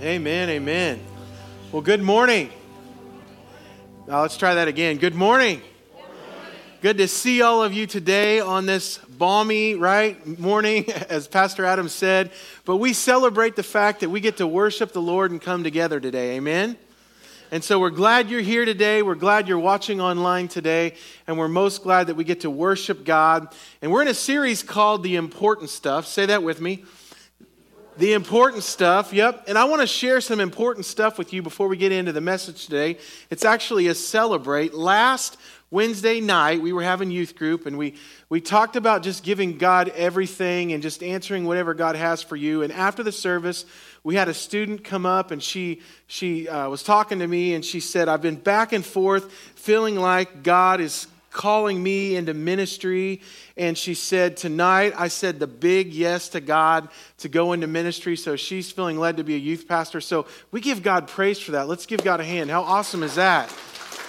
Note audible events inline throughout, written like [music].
Amen, amen. Well, good morning. Now, let's try that again. Good morning. Good to see all of you today on this balmy, right, morning, [laughs] as Pastor Adam said. But we celebrate the fact that we get to worship the Lord and come together today. Amen. And so we're glad you're here today. We're glad you're watching online today. And we're most glad that we get to worship God. And we're in a series called The Important Stuff. Say that with me. The important stuff, yep. And I want to share some important stuff with you before we get into the message today. It's actually a celebrate. Last Wednesday night, we were having youth group and we, we talked about just giving God everything and just answering whatever God has for you. And after the service, we had a student come up and she, she uh, was talking to me and she said, I've been back and forth feeling like God is calling me into ministry. And she said, Tonight, I said the big yes to God to go into ministry. So she's feeling led to be a youth pastor. So we give God praise for that. Let's give God a hand. How awesome is that?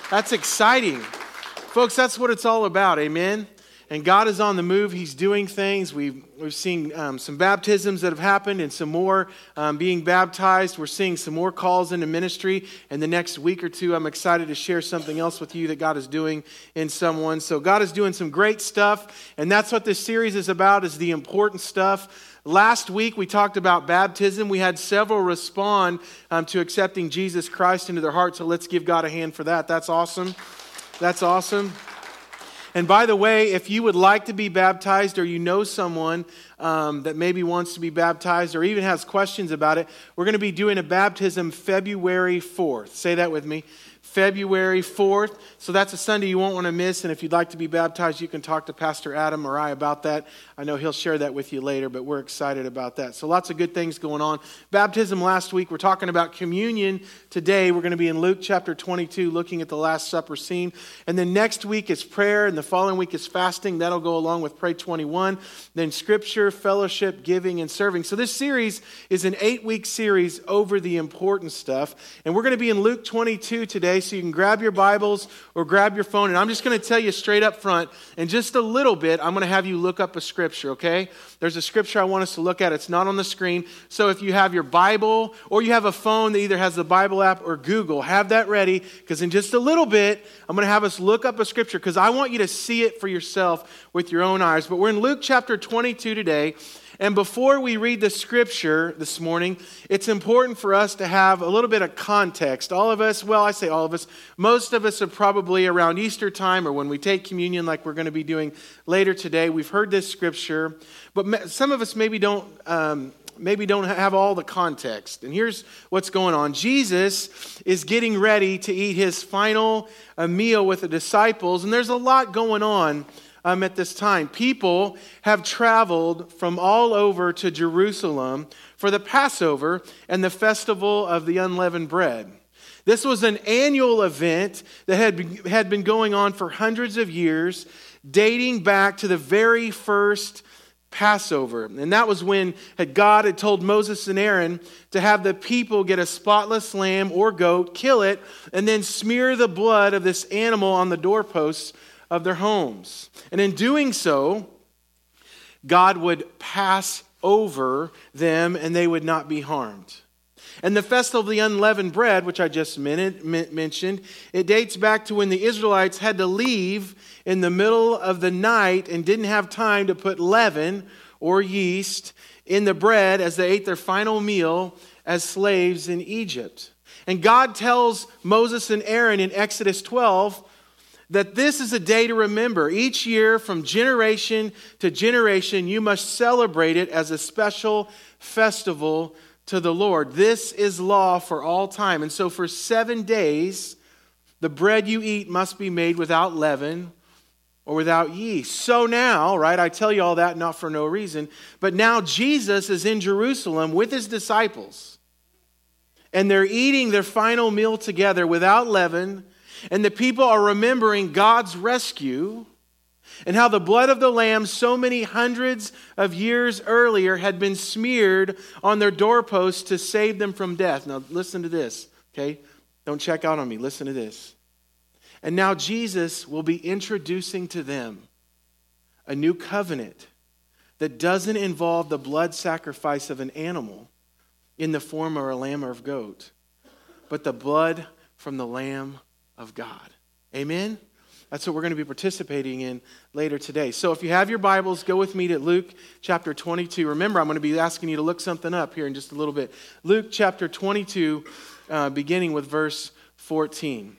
That's exciting. Folks, that's what it's all about. Amen and God is on the move. He's doing things. We've, we've seen um, some baptisms that have happened and some more um, being baptized. We're seeing some more calls into ministry. And the next week or two, I'm excited to share something else with you that God is doing in someone. So God is doing some great stuff. And that's what this series is about, is the important stuff. Last week, we talked about baptism. We had several respond um, to accepting Jesus Christ into their heart. So let's give God a hand for that. That's awesome. That's awesome. And by the way, if you would like to be baptized or you know someone um, that maybe wants to be baptized or even has questions about it, we're going to be doing a baptism February 4th. Say that with me. February 4th. So that's a Sunday you won't want to miss. And if you'd like to be baptized, you can talk to Pastor Adam or I about that. I know he'll share that with you later, but we're excited about that. So lots of good things going on. Baptism last week. We're talking about communion today. We're going to be in Luke chapter 22, looking at the Last Supper scene. And then next week is prayer, and the following week is fasting. That'll go along with Pray 21. Then scripture, fellowship, giving, and serving. So this series is an eight week series over the important stuff. And we're going to be in Luke 22 today so you can grab your Bibles or grab your phone. And I'm just going to tell you straight up front, in just a little bit, I'm going to have you look up a scripture, okay? There's a scripture I want us to look at. It's not on the screen. So if you have your Bible or you have a phone that either has the Bible app or Google, have that ready because in just a little bit, I'm going to have us look up a scripture because I want you to see it for yourself with your own eyes. But we're in Luke chapter 22 today. And before we read the scripture this morning, it's important for us to have a little bit of context. All of us, well, I say all of us, most of us are probably around Easter time or when we take communion, like we're going to be doing later today. We've heard this scripture, but some of us maybe don't. Um, maybe don't have all the context. And here's what's going on Jesus is getting ready to eat his final uh, meal with the disciples, and there's a lot going on um, at this time. People have traveled from all over to Jerusalem for the Passover and the festival of the unleavened bread. This was an annual event that had been, had been going on for hundreds of years, dating back to the very first Passover. And that was when God had told Moses and Aaron to have the people get a spotless lamb or goat, kill it, and then smear the blood of this animal on the doorposts of their homes. And in doing so, God would pass over them and they would not be harmed. And the festival of the unleavened bread, which I just mentioned, it dates back to when the Israelites had to leave in the middle of the night and didn't have time to put leaven or yeast in the bread as they ate their final meal as slaves in Egypt. And God tells Moses and Aaron in Exodus 12 that this is a day to remember. Each year, from generation to generation, you must celebrate it as a special festival to the Lord. This is law for all time. And so, for seven days, the bread you eat must be made without leaven or without yeast. So now, right, I tell you all that not for no reason, but now Jesus is in Jerusalem with his disciples. And they're eating their final meal together without leaven and the people are remembering God's rescue and how the blood of the Lamb, so many hundreds of years earlier, had been smeared on their doorposts to save them from death. Now, listen to this, okay? Don't check out on me. Listen to this. And now Jesus will be introducing to them a new covenant that doesn't involve the blood sacrifice of an animal, in the form of a lamb or a goat, but the blood from the Lamb of God. Amen? That's what we're going to be participating in later today. So if you have your Bibles, go with me to Luke chapter 22. Remember, I'm going to be asking you to look something up here in just a little bit. Luke chapter 22, uh, beginning with verse 14.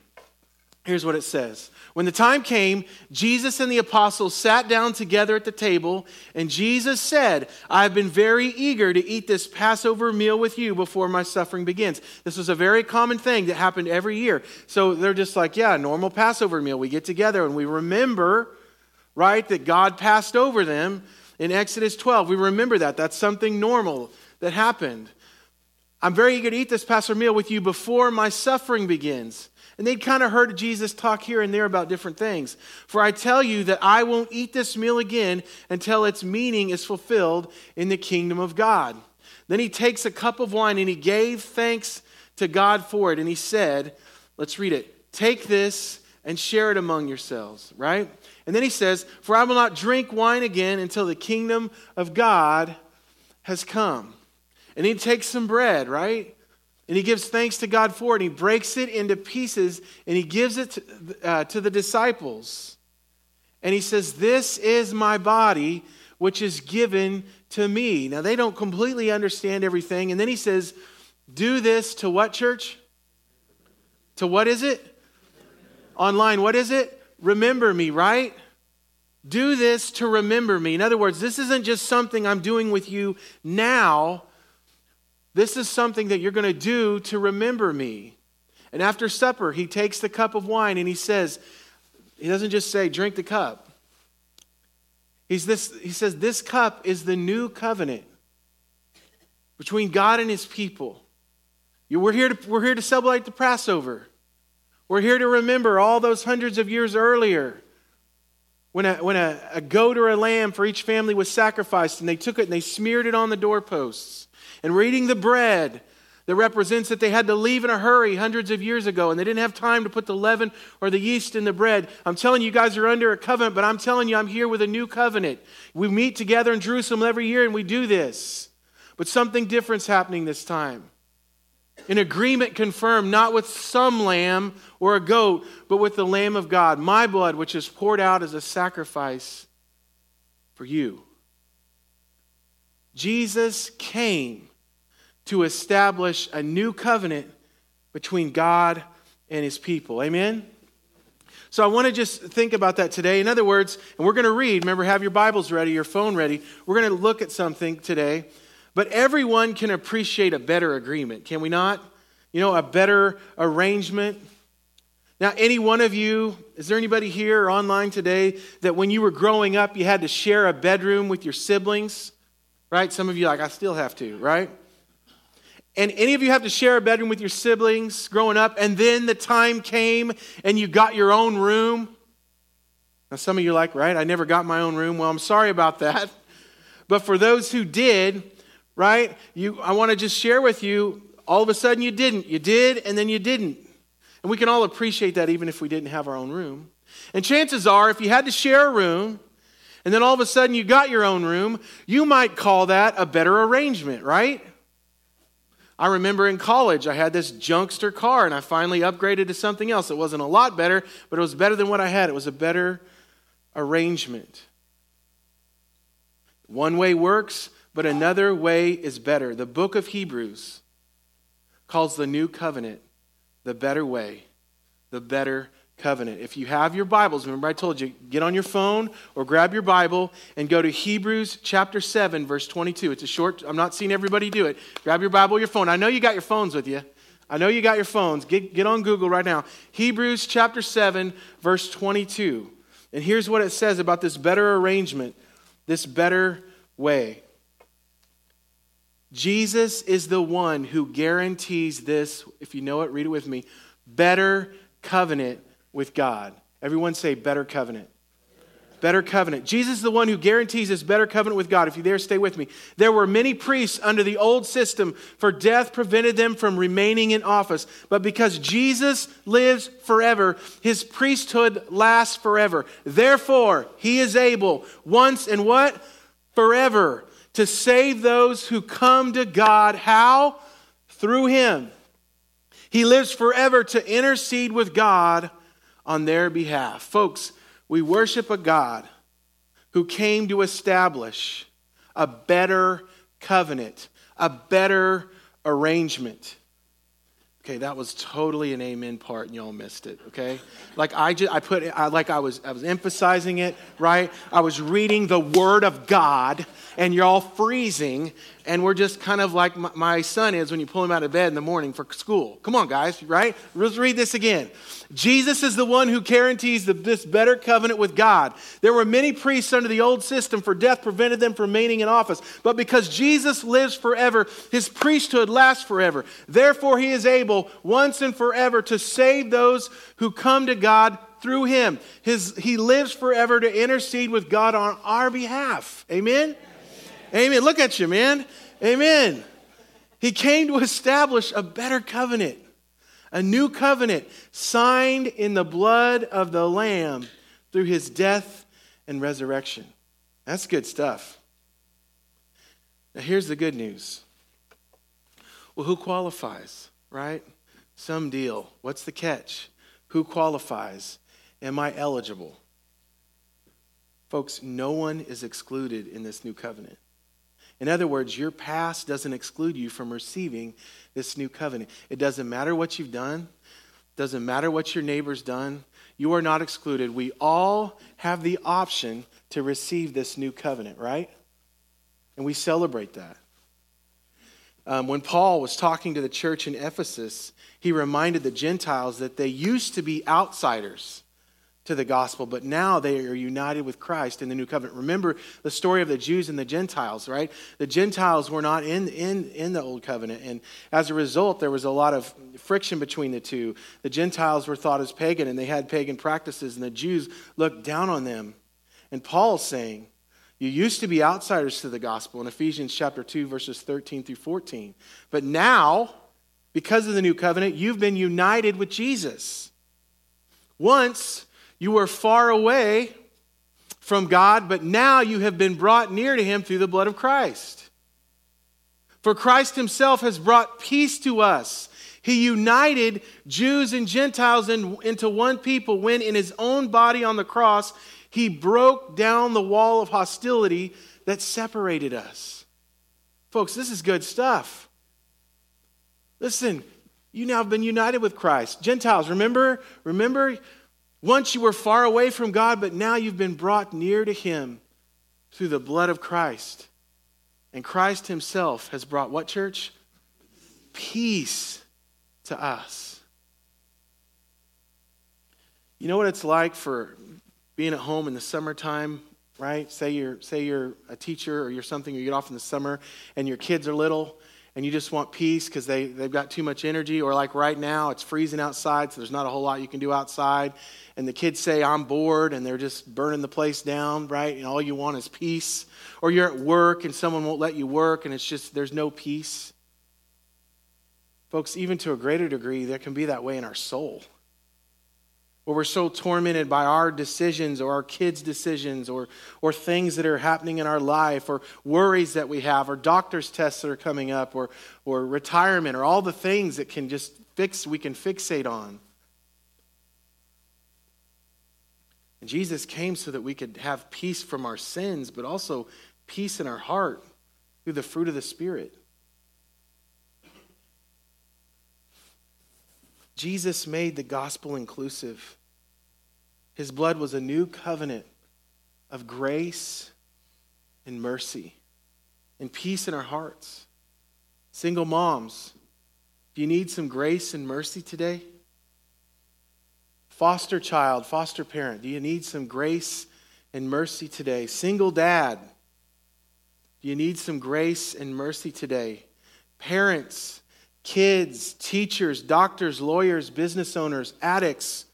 Here's what it says When the time came, Jesus and the apostles sat down together at the table, and Jesus said, I have been very eager to eat this Passover meal with you before my suffering begins. This was a very common thing that happened every year. So they're just like, yeah, normal Passover meal. We get together and we remember, right, that God passed over them in Exodus 12. We remember that. That's something normal that happened. I'm very eager to eat this Passover meal with you before my suffering begins. And they'd kind of heard Jesus talk here and there about different things. For I tell you that I won't eat this meal again until its meaning is fulfilled in the kingdom of God. Then he takes a cup of wine and he gave thanks to God for it. And he said, Let's read it. Take this and share it among yourselves, right? And then he says, For I will not drink wine again until the kingdom of God has come. And he takes some bread, right? And he gives thanks to God for it. And he breaks it into pieces and he gives it to, uh, to the disciples. And he says, This is my body, which is given to me. Now, they don't completely understand everything. And then he says, Do this to what church? To what is it? Online, what is it? Remember me, right? Do this to remember me. In other words, this isn't just something I'm doing with you now this is something that you're going to do to remember me. And after supper, he takes the cup of wine and he says, he doesn't just say, drink the cup. He's this, he says, this cup is the new covenant between God and his people. We're here, to, we're here to celebrate the Passover. We're here to remember all those hundreds of years earlier when, a, when a, a goat or a lamb for each family was sacrificed and they took it and they smeared it on the doorposts and we're eating the bread that represents that they had to leave in a hurry hundreds of years ago and they didn't have time to put the leaven or the yeast in the bread. I'm telling you, you guys are under a covenant, but I'm telling you, I'm here with a new covenant. We meet together in Jerusalem every year and we do this. But something different's happening this time. An agreement confirmed not with some lamb or a goat, but with the Lamb of God, my blood, which is poured out as a sacrifice for you. Jesus came to establish a new covenant between God and his people. Amen? So I want to just think about that today. In other words, and we're going to read, remember, have your Bibles ready, your phone ready. We're going to look at something today. But everyone can appreciate a better agreement, can we not? You know, a better arrangement. Now, any one of you, is there anybody here or online today that when you were growing up, you had to share a bedroom with your siblings? Right? Some of you like, I still have to, right? And any of you have to share a bedroom with your siblings growing up, and then the time came and you got your own room? Now, some of you are like, right, I never got my own room. Well, I'm sorry about that. But for those who did, right, you, I want to just share with you all of a sudden you didn't. You did, and then you didn't. And we can all appreciate that even if we didn't have our own room. And chances are, if you had to share a room, and then all of a sudden you got your own room, you might call that a better arrangement, right? I remember in college, I had this junkster car and I finally upgraded to something else. It wasn't a lot better, but it was better than what I had. It was a better arrangement. One way works, but another way is better. The book of Hebrews calls the new covenant the better way, the better covenant. If you have your Bibles, remember I told you, get on your phone or grab your Bible and go to Hebrews chapter 7, verse 22. It's a short, I'm not seeing everybody do it. Grab your Bible, your phone. I know you got your phones with you. I know you got your phones. Get, get on Google right now. Hebrews chapter 7, verse 22. And here's what it says about this better arrangement, this better way. Jesus is the one who guarantees this, if you know it, read it with me, better covenant with God. Everyone say, better covenant. Better covenant. Jesus is the one who guarantees this better covenant with God. If you there, stay with me. There were many priests under the old system, for death prevented them from remaining in office. But because Jesus lives forever, his priesthood lasts forever. Therefore, he is able once and what? Forever to save those who come to God. How? through him. He lives forever to intercede with God on their behalf. Folks, we worship a God who came to establish a better covenant, a better arrangement. Okay, that was totally an amen part, and y'all missed it. Okay, like I just I put I, like I was I was emphasizing it right. I was reading the Word of God, and you're all freezing, and we're just kind of like my, son is when you pull him out of bed in the morning for school. Come on, guys, right? Let's read this again. Jesus is the one who guarantees the, this better covenant with God. There were many priests under the old system, for death prevented them from remaining in office. But because Jesus lives forever, his priesthood lasts forever. Therefore, he is able once and forever to save those who come to God through him. His, he lives forever to intercede with God on our behalf. Amen. Amen. Look at you, man. Amen. He came to establish a better covenant a new covenant signed in the blood of the Lamb through his death and resurrection. That's good stuff. Now, here's the good news. Well, who qualifies, right? Some deal. What's the catch? Who qualifies? Am I eligible? Folks, no one is excluded in this new covenant. In other words, your past doesn't exclude you from receiving this new covenant. It doesn't matter what you've done, doesn't matter what your neighbor's done. You are not excluded. We all have the option to receive this new covenant, right? And we celebrate that. Um, when Paul was talking to the church in Ephesus, he reminded the Gentiles that they used to be outsiders to the gospel, but now they are united with Christ in the new covenant. Remember the story of the Jews and the Gentiles, right? The Gentiles were not in, in, in the old covenant, and as a result, there was a lot of friction between the two. The Gentiles were thought as pagan, and they had pagan practices, and the Jews looked down on them. And Paul's saying, you used to be outsiders to the gospel in Ephesians chapter 2, verses 13 through 14. But now, because of the new covenant, you've been united with Jesus. Once, you were far away from God, but now you have been brought near to Him through the blood of Christ. For Christ Himself has brought peace to us. He united Jews and Gentiles in, into one people when, in His own body on the cross, He broke down the wall of hostility that separated us. Folks, this is good stuff. Listen, you now have been united with Christ. Gentiles, remember, remember once you were far away from God, but now you've been brought near to Him through the blood of Christ. And Christ Himself has brought what, church? Peace to us. You know what it's like for being at home in the summertime, right? Say you're, say you're a teacher or you're something, you get off in the summer and your kids are little and you just want peace because they, they've got too much energy, or like right now, it's freezing outside, so there's not a whole lot you can do outside, and the kids say, I'm bored, and they're just burning the place down, right? And all you want is peace. Or you're at work and someone won't let you work, and it's just, there's no peace. Folks, even to a greater degree, there can be that way in our soul where we're so tormented by our decisions or our kids' decisions or, or things that are happening in our life or worries that we have or doctor's tests that are coming up or, or retirement or all the things that can just fix, we can fixate on. And Jesus came so that we could have peace from our sins, but also peace in our heart through the fruit of the Spirit. Jesus made the gospel inclusive. His blood was a new covenant of grace and mercy and peace in our hearts. Single moms, do you need some grace and mercy today? Foster child, foster parent, do you need some grace and mercy today? Single dad, do you need some grace and mercy today? Parents, kids, teachers, doctors, lawyers, business owners, addicts,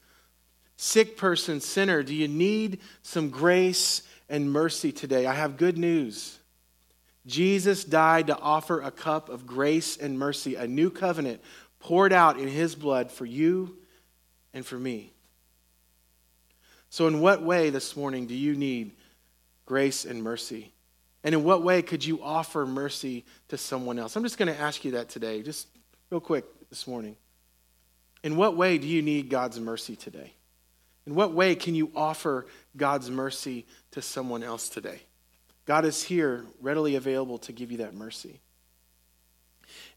sick person, sinner, do you need some grace and mercy today? I have good news. Jesus died to offer a cup of grace and mercy, a new covenant poured out in his blood for you and for me. So, in what way this morning do you need grace and mercy? And in what way could you offer mercy to someone else? I'm just going to ask you that today. Just real quick this morning. In what way do you need God's mercy today? In what way can you offer God's mercy to someone else today? God is here, readily available to give you that mercy.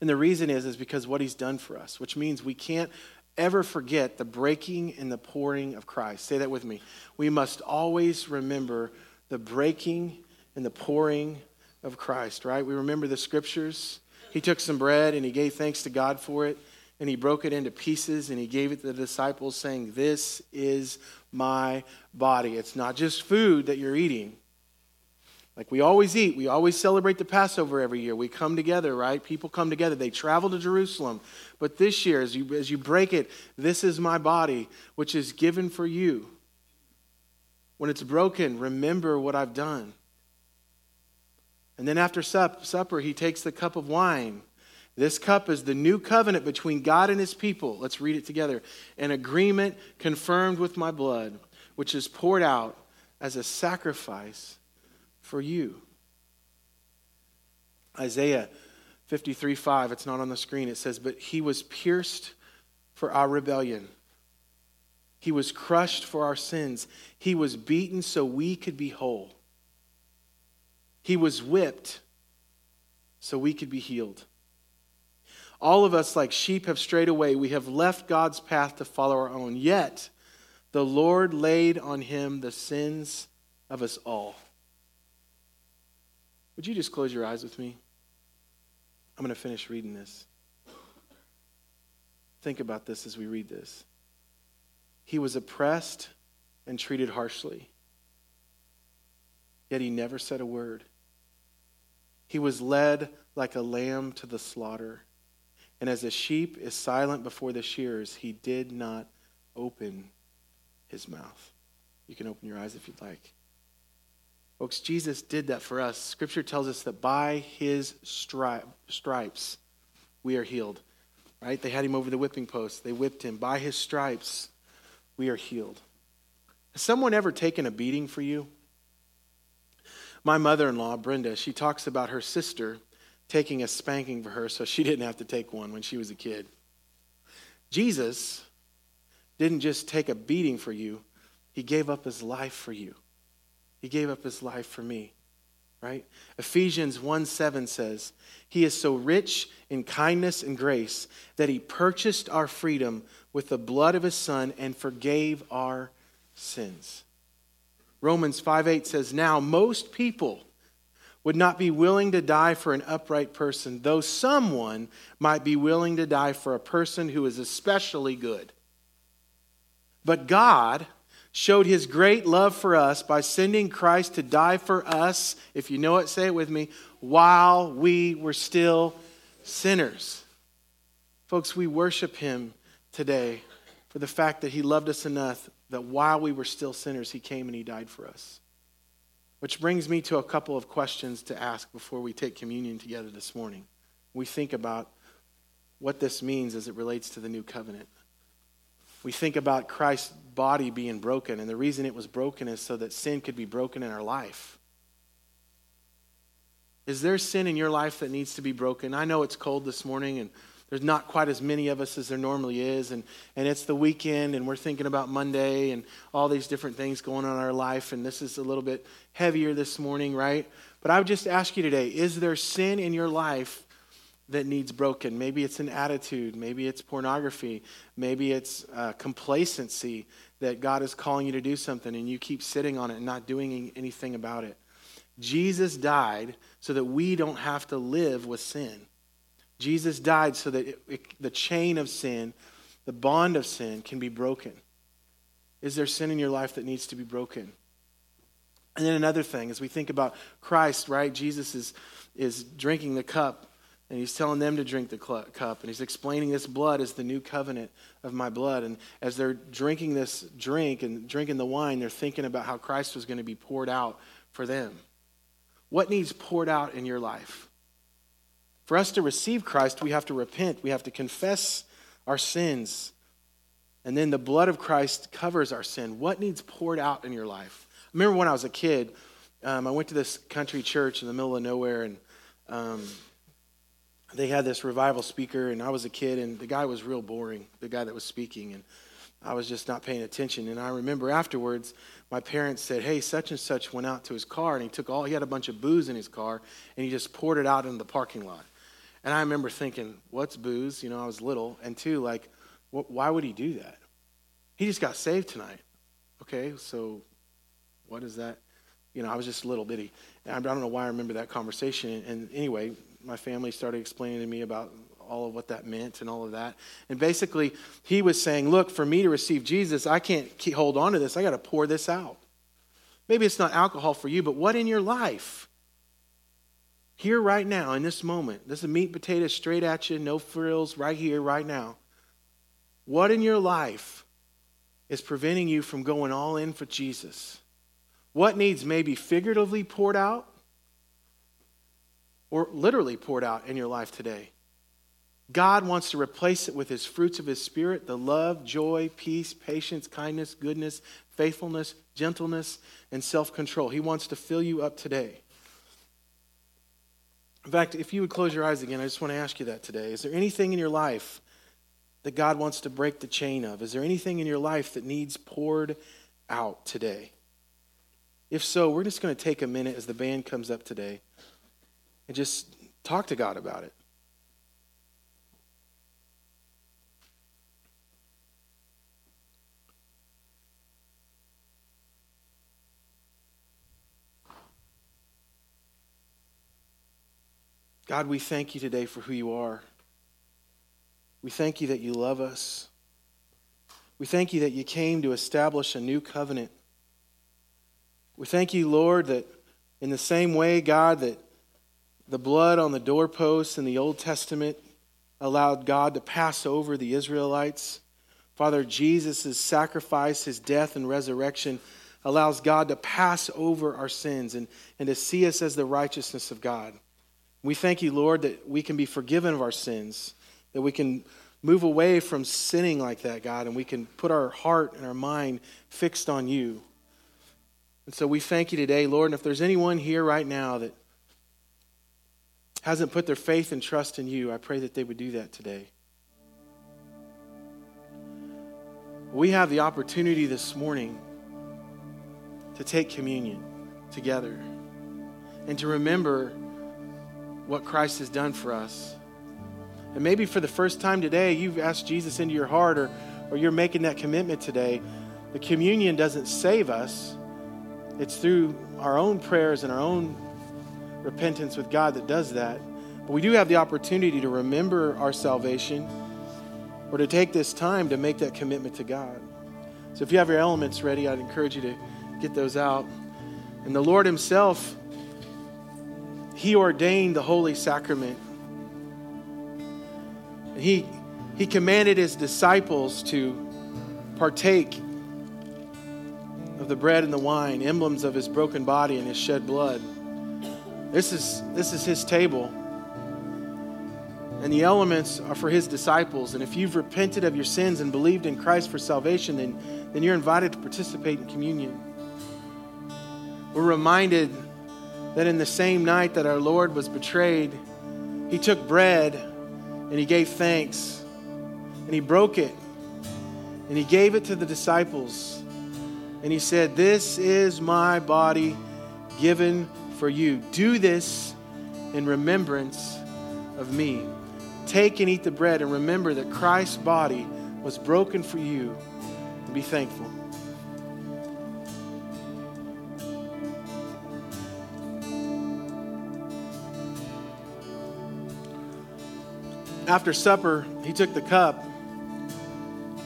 And the reason is, is because what he's done for us, which means we can't ever forget the breaking and the pouring of Christ. Say that with me. We must always remember the breaking and the pouring of Christ, right? We remember the scriptures. He took some bread and he gave thanks to God for it, and he broke it into pieces and he gave it to the disciples, saying, This is my body. It's not just food that you're eating. Like we always eat, we always celebrate the Passover every year. We come together, right? People come together. They travel to Jerusalem. But this year, as you, as you break it, this is my body, which is given for you. When it's broken, remember what I've done. And then after sup, supper, he takes the cup of wine. This cup is the new covenant between God and his people. Let's read it together. An agreement confirmed with my blood, which is poured out as a sacrifice for you. Isaiah 53 5, it's not on the screen. It says, But he was pierced for our rebellion, he was crushed for our sins, he was beaten so we could be whole. He was whipped so we could be healed. All of us, like sheep, have strayed away. We have left God's path to follow our own. Yet, the Lord laid on him the sins of us all. Would you just close your eyes with me? I'm going to finish reading this. Think about this as we read this. He was oppressed and treated harshly, yet he never said a word. He was led like a lamb to the slaughter. And as a sheep is silent before the shears, he did not open his mouth. You can open your eyes if you'd like. Folks, Jesus did that for us. Scripture tells us that by his stri- stripes we are healed. Right? They had him over the whipping post. They whipped him. By his stripes we are healed. Has someone ever taken a beating for you? My mother in law, Brenda, she talks about her sister taking a spanking for her so she didn't have to take one when she was a kid. Jesus didn't just take a beating for you, he gave up his life for you. He gave up his life for me, right? Ephesians 1 7 says, He is so rich in kindness and grace that he purchased our freedom with the blood of his son and forgave our sins. Romans 5 8 says, Now most people would not be willing to die for an upright person, though someone might be willing to die for a person who is especially good. But God showed his great love for us by sending Christ to die for us, if you know it, say it with me, while we were still sinners. Folks, we worship him today for the fact that he loved us enough that while we were still sinners, he came and he died for us. Which brings me to a couple of questions to ask before we take communion together this morning. We think about what this means as it relates to the new covenant. We think about Christ's body being broken, and the reason it was broken is so that sin could be broken in our life. Is there sin in your life that needs to be broken? I know it's cold this morning, and there's not quite as many of us as there normally is and, and it's the weekend and we're thinking about monday and all these different things going on in our life and this is a little bit heavier this morning right? But i would just ask you today is there sin in your life that needs broken? Maybe it's an attitude maybe it's pornography maybe it's uh, complacency that god is calling you to do something and you keep sitting on it and not doing anything about it. Jesus died so that we don't have to live with sin Jesus died so that it, it, the chain of sin, the bond of sin, can be broken. Is there sin in your life that needs to be broken? And then another thing, as we think about Christ, right? Jesus is, is drinking the cup, and he's telling them to drink the cup, and he's explaining this blood is the new covenant of my blood. And as they're drinking this drink and drinking the wine, they're thinking about how Christ was going to be poured out for them. What needs poured out in your life? For us to receive Christ, we have to repent, we have to confess our sins. And then the blood of Christ covers our sin. What needs poured out in your life? I remember when I was a kid, um, I went to this country church in the middle of nowhere, and um, they had this revival speaker, and I was a kid, and the guy was real boring, the guy that was speaking, and I was just not paying attention. And I remember afterwards, my parents said, Hey, such and such went out to his car, and he took all, he had a bunch of booze in his car, and he just poured it out in the parking lot. And I remember thinking, What's booze? You know, I was little. And two, like, why would he do that? He just got saved tonight. Okay, so what is that? You know, I was just a little bitty. I don't know why I remember that conversation. And anyway, my family started explaining to me about all of what that meant and all of that. And basically, he was saying, Look, for me to receive Jesus, I can't hold on to this. I got to pour this out. Maybe it's not alcohol for you, but what in your life? Here, right now, in this moment, this is meat potatoes straight at you, no frills, right here, right now. What in your life is preventing you from going all in for Jesus? What needs maybe figuratively poured out or literally poured out in your life today? God wants to replace it with his fruits of his spirit the love, joy, peace, patience, kindness, goodness, faithfulness, gentleness, and self control. He wants to fill you up today. In fact, if you would close your eyes again, I just want to ask you that today. Is there anything in your life that God wants to break the chain of? Is there anything in your life that needs poured out today? If so, we're just going to take a minute as the band comes up today and just talk to God about it. God, we thank you today for who you are. We thank you that you love us. We thank you that you came to establish a new covenant. We thank you, Lord, that in the same way, God, that the blood on the doorposts in the Old Testament allowed God to pass over the Israelites. Father, Jesus' sacrifice, his death and resurrection allows God to pass over our sins and, and to see us as the righteousness of God. We thank you, Lord, that we can be forgiven of our sins, that we can move away from sinning like that, God, and we can put our heart and our mind fixed on you. And so we thank you today, Lord. And if there's anyone here right now that hasn't put their faith and trust in you, I pray that they would do that today. We have the opportunity this morning to take communion together and to remember what Christ has done for us. And maybe for the first time today, you've asked Jesus into your heart or, or you're making that commitment today. The communion doesn't save us, it's through our own prayers and our own repentance with God that does that. But we do have the opportunity to remember our salvation or to take this time to make that commitment to God. So if you have your elements ready, I'd encourage you to get those out. And the Lord Himself he ordained the holy sacrament. He, he commanded his disciples to partake of the bread and the wine, emblems of his broken body and his shed blood. This is, this is his table. And the elements are for his disciples. And if you've repented of your sins and believed in Christ for salvation, then, then you're invited to participate in communion. We're reminded that in the same night that our Lord was betrayed, he took bread and he gave thanks and he broke it and he gave it to the disciples. And he said, This is my body given for you. Do this in remembrance of me. Take and eat the bread and remember that Christ's body was broken for you. Be thankful. After supper, he took the cup,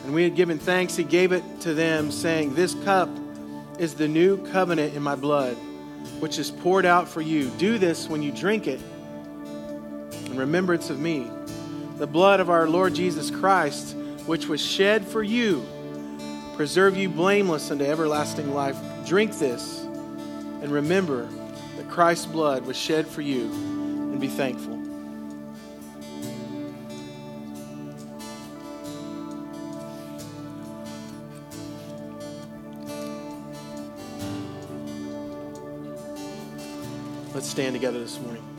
and we had given thanks. He gave it to them, saying, This cup is the new covenant in my blood, which is poured out for you. Do this when you drink it in remembrance of me. The blood of our Lord Jesus Christ, which was shed for you, preserve you blameless unto everlasting life. Drink this and remember that Christ's blood was shed for you, and be thankful. Stand together this morning.